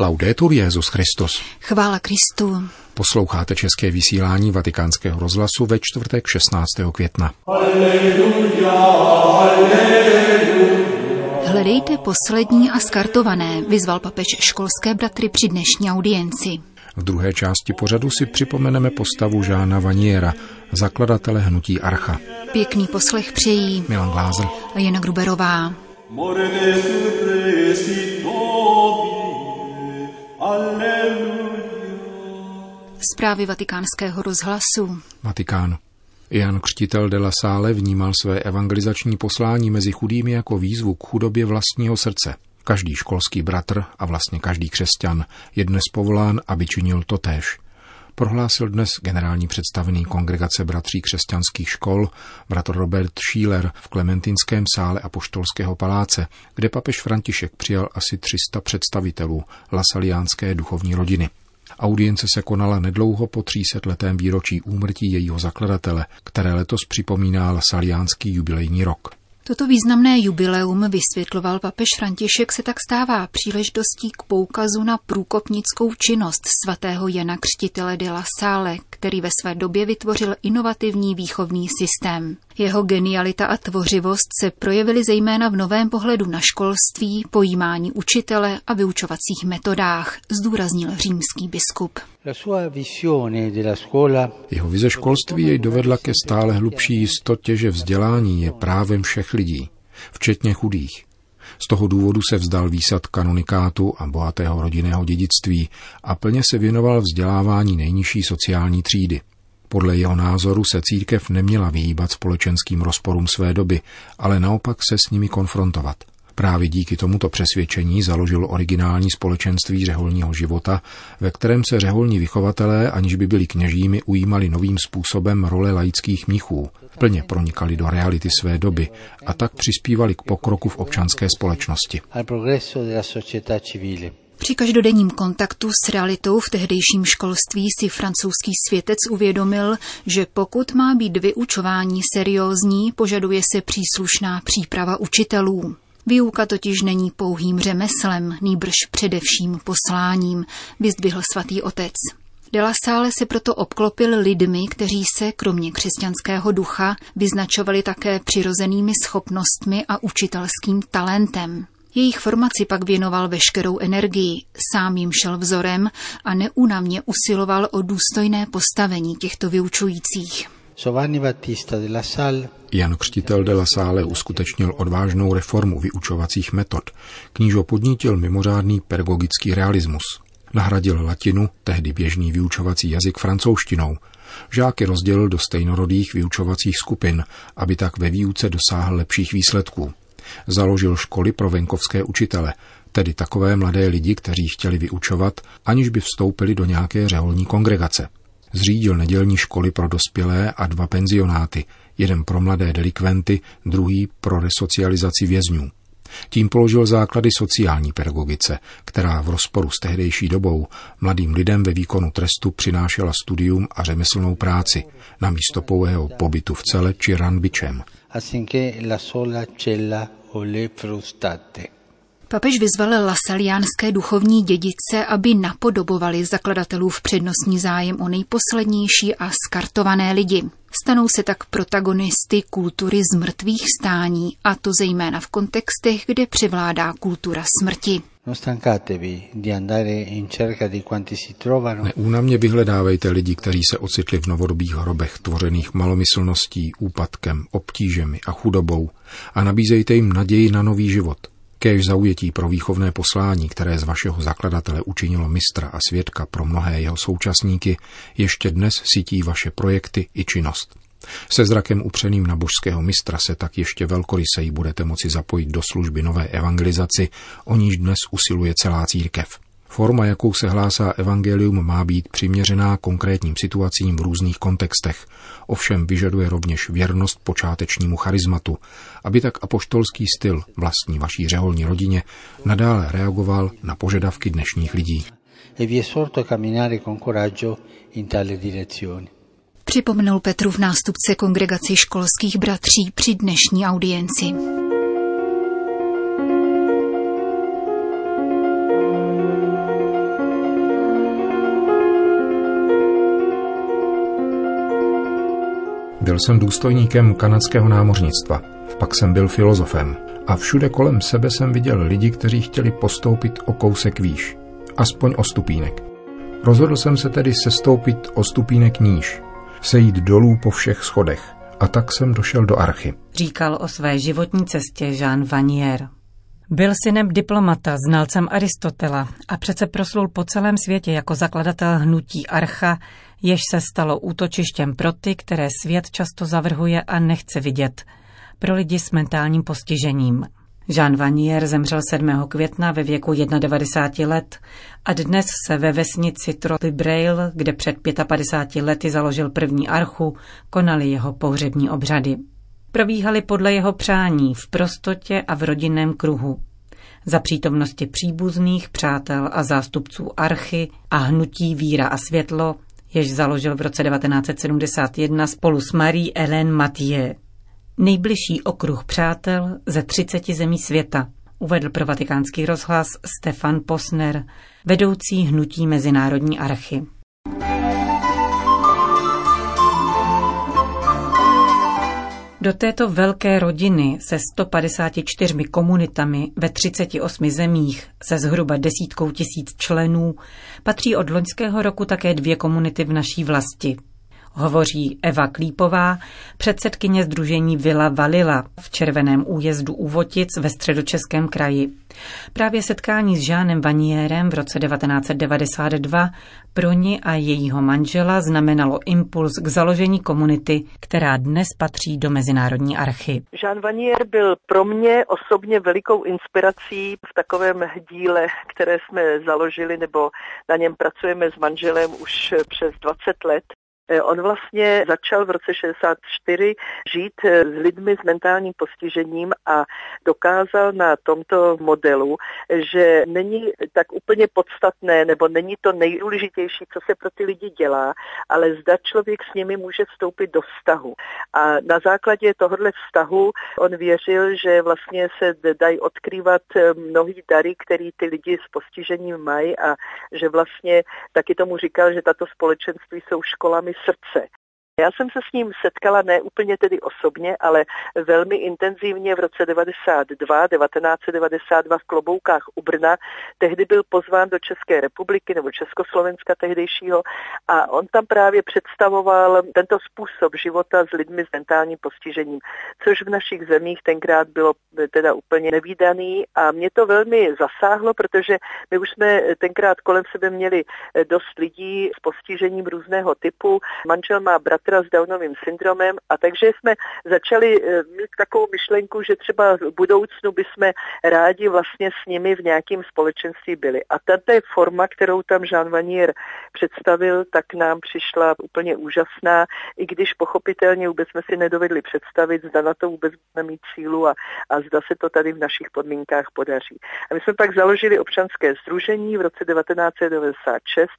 Laudetur Jezus Christus. Chvála Kristu. Posloucháte české vysílání Vatikánského rozhlasu ve čtvrtek 16. května. Alleluja, alleluja. Hledejte poslední a skartované, vyzval papež školské bratry při dnešní audienci. V druhé části pořadu si připomeneme postavu Žána Vaniera, zakladatele hnutí Archa. Pěkný poslech přejí Milan Glázer a Jana Gruberová. Zprávy vatikánského rozhlasu. Vatikán. Jan Křtitel de la Salle vnímal své evangelizační poslání mezi chudými jako výzvu k chudobě vlastního srdce. Každý školský bratr a vlastně každý křesťan je dnes povolán, aby činil totéž. Prohlásil dnes generální představený kongregace bratří křesťanských škol, bratr Robert Schiller v Klementinském sále Apoštolského paláce, kde papež František přijal asi 300 představitelů lasaliánské duchovní rodiny. Audience se konala nedlouho po 300 letém výročí úmrtí jejího zakladatele, které letos připomíná lasaliánský jubilejní rok. Toto významné jubileum, vysvětloval papež František, se tak stává příležitostí k poukazu na průkopnickou činnost svatého Jana Křtitele de la Salle, který ve své době vytvořil inovativní výchovný systém. Jeho genialita a tvořivost se projevily zejména v novém pohledu na školství, pojímání učitele a vyučovacích metodách, zdůraznil římský biskup. Jeho vize školství jej dovedla ke stále hlubší jistotě, že vzdělání je právem všech lidí, včetně chudých. Z toho důvodu se vzdal výsad kanonikátu a bohatého rodinného dědictví a plně se věnoval vzdělávání nejnižší sociální třídy. Podle jeho názoru se církev neměla vyhýbat společenským rozporům své doby, ale naopak se s nimi konfrontovat – Právě díky tomuto přesvědčení založil originální společenství řeholního života, ve kterém se řeholní vychovatelé, aniž by byli kněžími, ujímali novým způsobem role laických mnichů, plně pronikali do reality své doby a tak přispívali k pokroku v občanské společnosti. Při každodenním kontaktu s realitou v tehdejším školství si francouzský světec uvědomil, že pokud má být vyučování seriózní, požaduje se příslušná příprava učitelů. Výuka totiž není pouhým řemeslem, nýbrž především posláním, vyzdvihl svatý otec. De La Salle se proto obklopil lidmi, kteří se, kromě křesťanského ducha, vyznačovali také přirozenými schopnostmi a učitelským talentem. Jejich formaci pak věnoval veškerou energii, sám jim šel vzorem a neúnavně usiloval o důstojné postavení těchto vyučujících. Jan Křtitel de la Salle uskutečnil odvážnou reformu vyučovacích metod, k níž ho podnítil mimořádný pedagogický realismus. Nahradil latinu, tehdy běžný vyučovací jazyk francouzštinou. Žáky rozdělil do stejnorodých vyučovacích skupin, aby tak ve výuce dosáhl lepších výsledků. Založil školy pro venkovské učitele, tedy takové mladé lidi, kteří chtěli vyučovat, aniž by vstoupili do nějaké řeholní kongregace. Zřídil nedělní školy pro dospělé a dva penzionáty, jeden pro mladé delikventy, druhý pro resocializaci vězňů. Tím položil základy sociální pedagogice, která v rozporu s tehdejší dobou mladým lidem ve výkonu trestu přinášela studium a řemeslnou práci, na místo pouhého pobytu v cele či ranbičem. la sola cella o le frustate. Papež vyzval lasaliánské duchovní dědice, aby napodobovali zakladatelův přednostní zájem o nejposlednější a skartované lidi. Stanou se tak protagonisty kultury zmrtvých stání, a to zejména v kontextech, kde převládá kultura smrti. Neúnamně vyhledávejte lidi, kteří se ocitli v novodobých hrobech, tvořených malomyslností, úpadkem, obtížemi a chudobou a nabízejte jim naději na nový život – Kéž zaujetí pro výchovné poslání, které z vašeho zakladatele učinilo mistra a svědka pro mnohé jeho současníky, ještě dnes sítí vaše projekty i činnost. Se zrakem upřeným na božského mistra se tak ještě velkoryseji budete moci zapojit do služby nové evangelizaci, o níž dnes usiluje celá církev. Forma, jakou se hlásá evangelium, má být přiměřená konkrétním situacím v různých kontextech, ovšem vyžaduje rovněž věrnost počátečnímu charizmatu, aby tak apoštolský styl vlastní vaší řeholní rodině nadále reagoval na požadavky dnešních lidí. E Připomenul Petrův nástupce kongregaci školských bratří při dnešní audienci. Byl jsem důstojníkem kanadského námořnictva, pak jsem byl filozofem a všude kolem sebe jsem viděl lidi, kteří chtěli postoupit o kousek výš, aspoň o stupínek. Rozhodl jsem se tedy sestoupit o stupínek níž, sejít dolů po všech schodech a tak jsem došel do archy. Říkal o své životní cestě Jean Vanier. Byl synem diplomata, znalcem Aristotela a přece proslul po celém světě jako zakladatel hnutí Archa, jež se stalo útočištěm pro ty, které svět často zavrhuje a nechce vidět, pro lidi s mentálním postižením. Jean Vanier zemřel 7. května ve věku 91 let a dnes se ve vesnici Troty kde před 55 lety založil první archu, konali jeho pohřební obřady. Probíhaly podle jeho přání v prostotě a v rodinném kruhu. Za přítomnosti příbuzných, přátel a zástupců archy a hnutí Víra a světlo, jež založil v roce 1971 spolu s Marie Hélène Mathieu nejbližší okruh přátel ze 30 zemí světa, uvedl pro vatikánský rozhlas Stefan Posner, vedoucí hnutí Mezinárodní archy. Do této velké rodiny se 154 komunitami ve 38 zemích se zhruba desítkou tisíc členů. Patří od loňského roku také dvě komunity v naší vlasti – hovoří Eva Klípová, předsedkyně Združení Vila Valila v Červeném újezdu Úvotic ve středočeském kraji. Právě setkání s Žánem Vaniérem v roce 1992 pro ní a jejího manžela znamenalo impuls k založení komunity, která dnes patří do Mezinárodní archy. Jean Vanier byl pro mě osobně velikou inspirací v takovém díle, které jsme založili nebo na něm pracujeme s manželem už přes 20 let. Eh, on vlastně začal v roce 64 žít eh, s lidmi s mentálním postižením a dokázal na tomto modelu, že není tak úplně podstatné, nebo není to nejdůležitější, co se pro ty lidi dělá, ale zda člověk s nimi může vstoupit do vztahu. A na základě tohohle vztahu on věřil, že vlastně se dají odkrývat eh, mnohý dary, který ty lidi s postižením mají a že vlastně taky tomu říkal, že tato společenství jsou školami srdce. Já jsem se s ním setkala ne úplně tedy osobně, ale velmi intenzivně v roce 92, 1992 v Kloboukách u Brna. Tehdy byl pozván do České republiky nebo Československa tehdejšího a on tam právě představoval tento způsob života s lidmi s mentálním postižením, což v našich zemích tenkrát bylo teda úplně nevýdaný a mě to velmi zasáhlo, protože my už jsme tenkrát kolem sebe měli dost lidí s postižením různého typu. Manžel má bratr bratra s Downovým syndromem a takže jsme začali eh, mít takovou myšlenku, že třeba v budoucnu bychom rádi vlastně s nimi v nějakém společenství byli. A tato forma, kterou tam Jean Vanier představil, tak nám přišla úplně úžasná, i když pochopitelně vůbec jsme si nedovedli představit, zda na to vůbec budeme mít sílu a, a zda se to tady v našich podmínkách podaří. A my jsme pak založili občanské združení v roce 1996,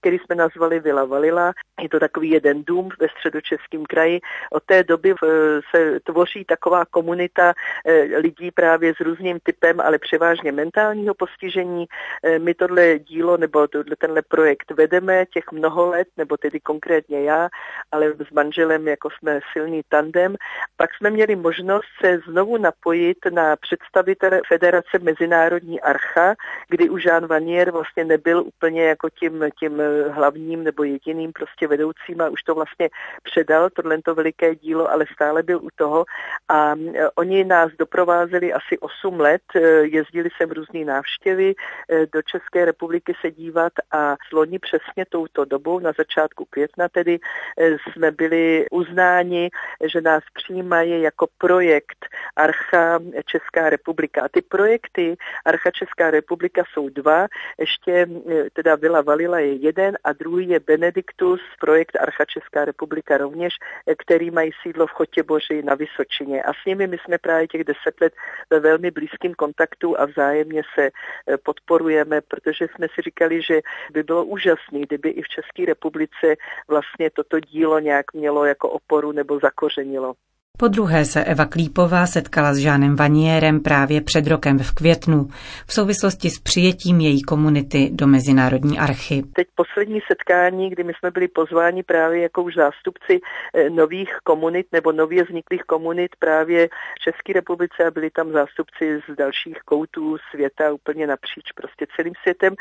který jsme nazvali Vila Valila. Je to takový jeden dům ve středočeském kraji. Od té doby eh, se tvoří taková komunita eh, lidí právě s různým typem, ale převážně mentálního postižení. Eh, my tohle dílo nebo tenhle projekt vedeme těch mnoho let, nebo tedy konkrétně já, ale s manželem jako jsme silný tandem. Pak jsme měli možnost se znovu napojit na představitele Federace Mezinárodní Archa, kdy už Jean Vanier vlastně nebyl úplně jako tím, tím hlavním nebo jediným prostě vedoucím a už to vlastně předal tohle veliké dílo, ale stále byl u toho. A e, oni nás doprovázeli asi 8 let, e, jezdili sem různé návštěvy e, do České republiky se dívat a sloni přesně touto dobou, na začátku května tedy, jsme byli uznáni, že nás přijímají jako projekt Archa Česká republika. A ty projekty Archa Česká republika jsou dva, ještě teda Vila Valila je jeden a druhý je Benediktus, projekt Archa Česká republika Amerika rovněž, který mají sídlo v Chotěboři na Vysočině. A s nimi my jsme právě těch deset let ve velmi blízkém kontaktu a vzájemně se e, podporujeme, protože jsme si říkali, že by bylo úžasné, kdyby i v České republice vlastně toto dílo nějak mělo jako oporu nebo zakořenilo. Po druhé se Eva Klípová setkala s Žánem Vaniérem právě před rokem v květnu v souvislosti s přijetím její komunity do Mezinárodní archy. Teď poslední setkání, kdy my jsme byli pozváni právě jako už zástupci eh, nových komunit nebo nově vzniklých komunit právě v České republice a byli tam zástupci z dalších koutů světa úplně napříč prostě celým světem,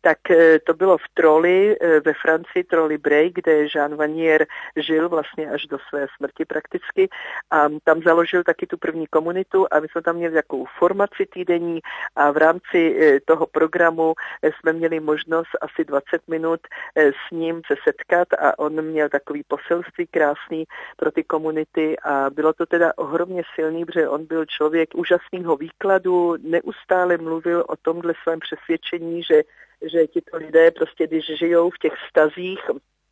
tak eh, to bylo v Troli eh, ve Francii, Troli Bray, kde Jean Vanier žil vlastně až do své smrti prakticky a tam založil taky tu první komunitu a my jsme tam měli takovou formaci týdenní a v rámci e, toho programu e, jsme měli možnost asi 20 minut e, s ním se setkat a on měl takový poselství krásný pro ty komunity a bylo to teda ohromně silný, protože on byl člověk úžasného výkladu, neustále mluvil o tomhle svém přesvědčení, že že tito lidé prostě, když žijou v těch stazích,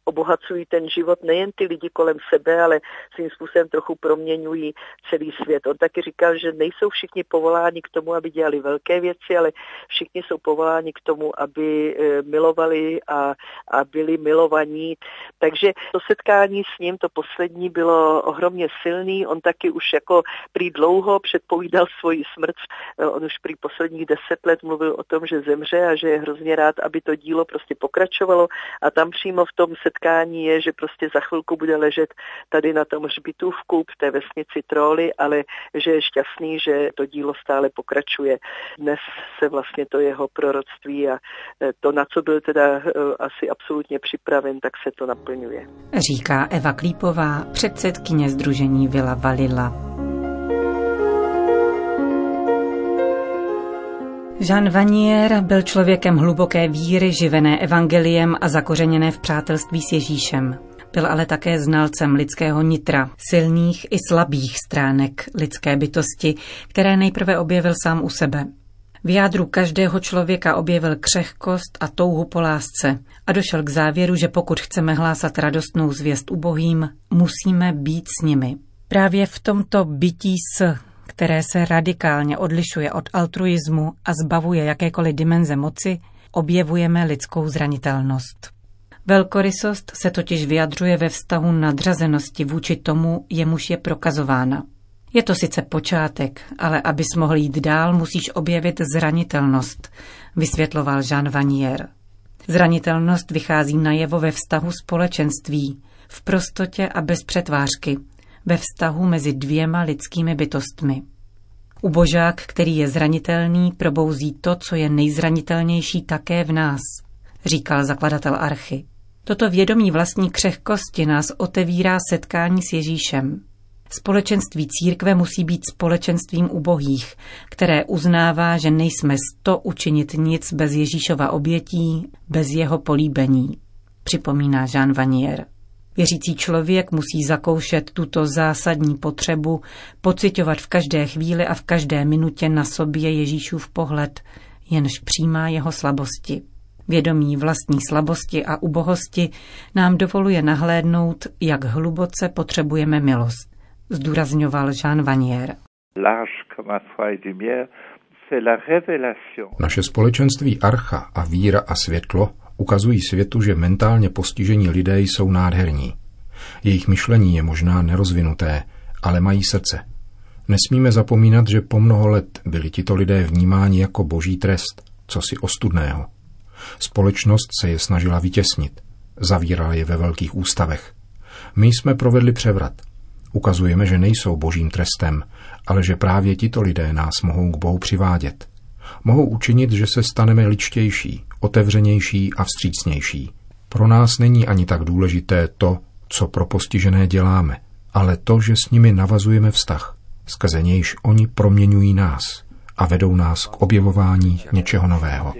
obohacují ten život nejen ty lidi kolem sebe, ale svým způsobem trochu proměňují celý svět. On taky říkal, že nejsou všichni povoláni k tomu, aby dělali velké věci, ale všichni jsou povoláni k tomu, aby eh, milovali a, a byli milovaní. Takže to setkání s ním, to poslední, bylo ohromně silný. On taky už jako prý dlouho předpovídal svoji smrt. Eh, on už prý posledních deset let mluvil o tom, že zemře a že je hrozně rád, aby to dílo prostě pokračovalo. A tam přímo v tom setkání je, že prostě za chvilku bude ležet tady na tom hřbitůvku v té vesnici Troly, ale že je šťastný, že to dílo stále pokračuje. Dnes se vlastně to jeho proroctví a e, to, na co byl teda e, asi absolutně připraven, tak se to naplňuje. Říká Eva Klípová, předsedkyně Združení Vila Valila. Jean Vanier byl člověkem hluboké víry, živené evangeliem a zakořeněné v přátelství s Ježíšem. Byl ale také znalcem lidského nitra, silných i slabých stránek lidské bytosti, které nejprve objevil sám u sebe. V jádru každého člověka objevil křehkost a touhu po lásce a došel k závěru, že pokud chceme hlásat radostnou zvěst ubohým, musíme být s nimi. Právě v tomto bytí s které se radikálně odlišuje od altruismu a zbavuje jakékoliv dimenze moci, objevujeme lidskou zranitelnost. Velkorysost se totiž vyjadřuje ve vztahu nadřazenosti vůči tomu, jemuž je prokazována. Je to sice počátek, ale abys mohl jít dál, musíš objevit zranitelnost, vysvětloval Jean Vanier. Zranitelnost vychází najevo ve vztahu společenství, v prostotě a bez přetvářky, ve vztahu mezi dvěma lidskými bytostmi. Ubožák, který je zranitelný, probouzí to, co je nejzranitelnější také v nás, říkal zakladatel archy. Toto vědomí vlastní křehkosti nás otevírá setkání s Ježíšem. Společenství církve musí být společenstvím ubohých, které uznává, že nejsme sto učinit nic bez Ježíšova obětí, bez jeho políbení, připomíná Jean Vanier. Věřící člověk musí zakoušet tuto zásadní potřebu, pocitovat v každé chvíli a v každé minutě na sobě Ježíšův pohled, jenž přijímá jeho slabosti. Vědomí vlastní slabosti a ubohosti nám dovoluje nahlédnout, jak hluboce potřebujeme milost, zdůrazňoval Jean Vanier. Naše společenství Archa a víra a světlo ukazují světu, že mentálně postižení lidé jsou nádherní. Jejich myšlení je možná nerozvinuté, ale mají srdce. Nesmíme zapomínat, že po mnoho let byli tito lidé vnímáni jako boží trest, co si ostudného. Společnost se je snažila vytěsnit. Zavírala je ve velkých ústavech. My jsme provedli převrat. Ukazujeme, že nejsou božím trestem, ale že právě tito lidé nás mohou k Bohu přivádět. Mohou učinit, že se staneme ličtější, otevřenější a vstřícnější. Pro nás není ani tak důležité to, co pro postižené děláme, ale to, že s nimi navazujeme vztah, skrze nějž oni proměňují nás a vedou nás k objevování něčeho nového.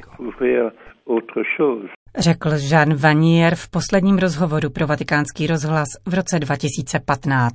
Řekl Jean Vanier v posledním rozhovoru pro vatikánský rozhlas v roce 2015.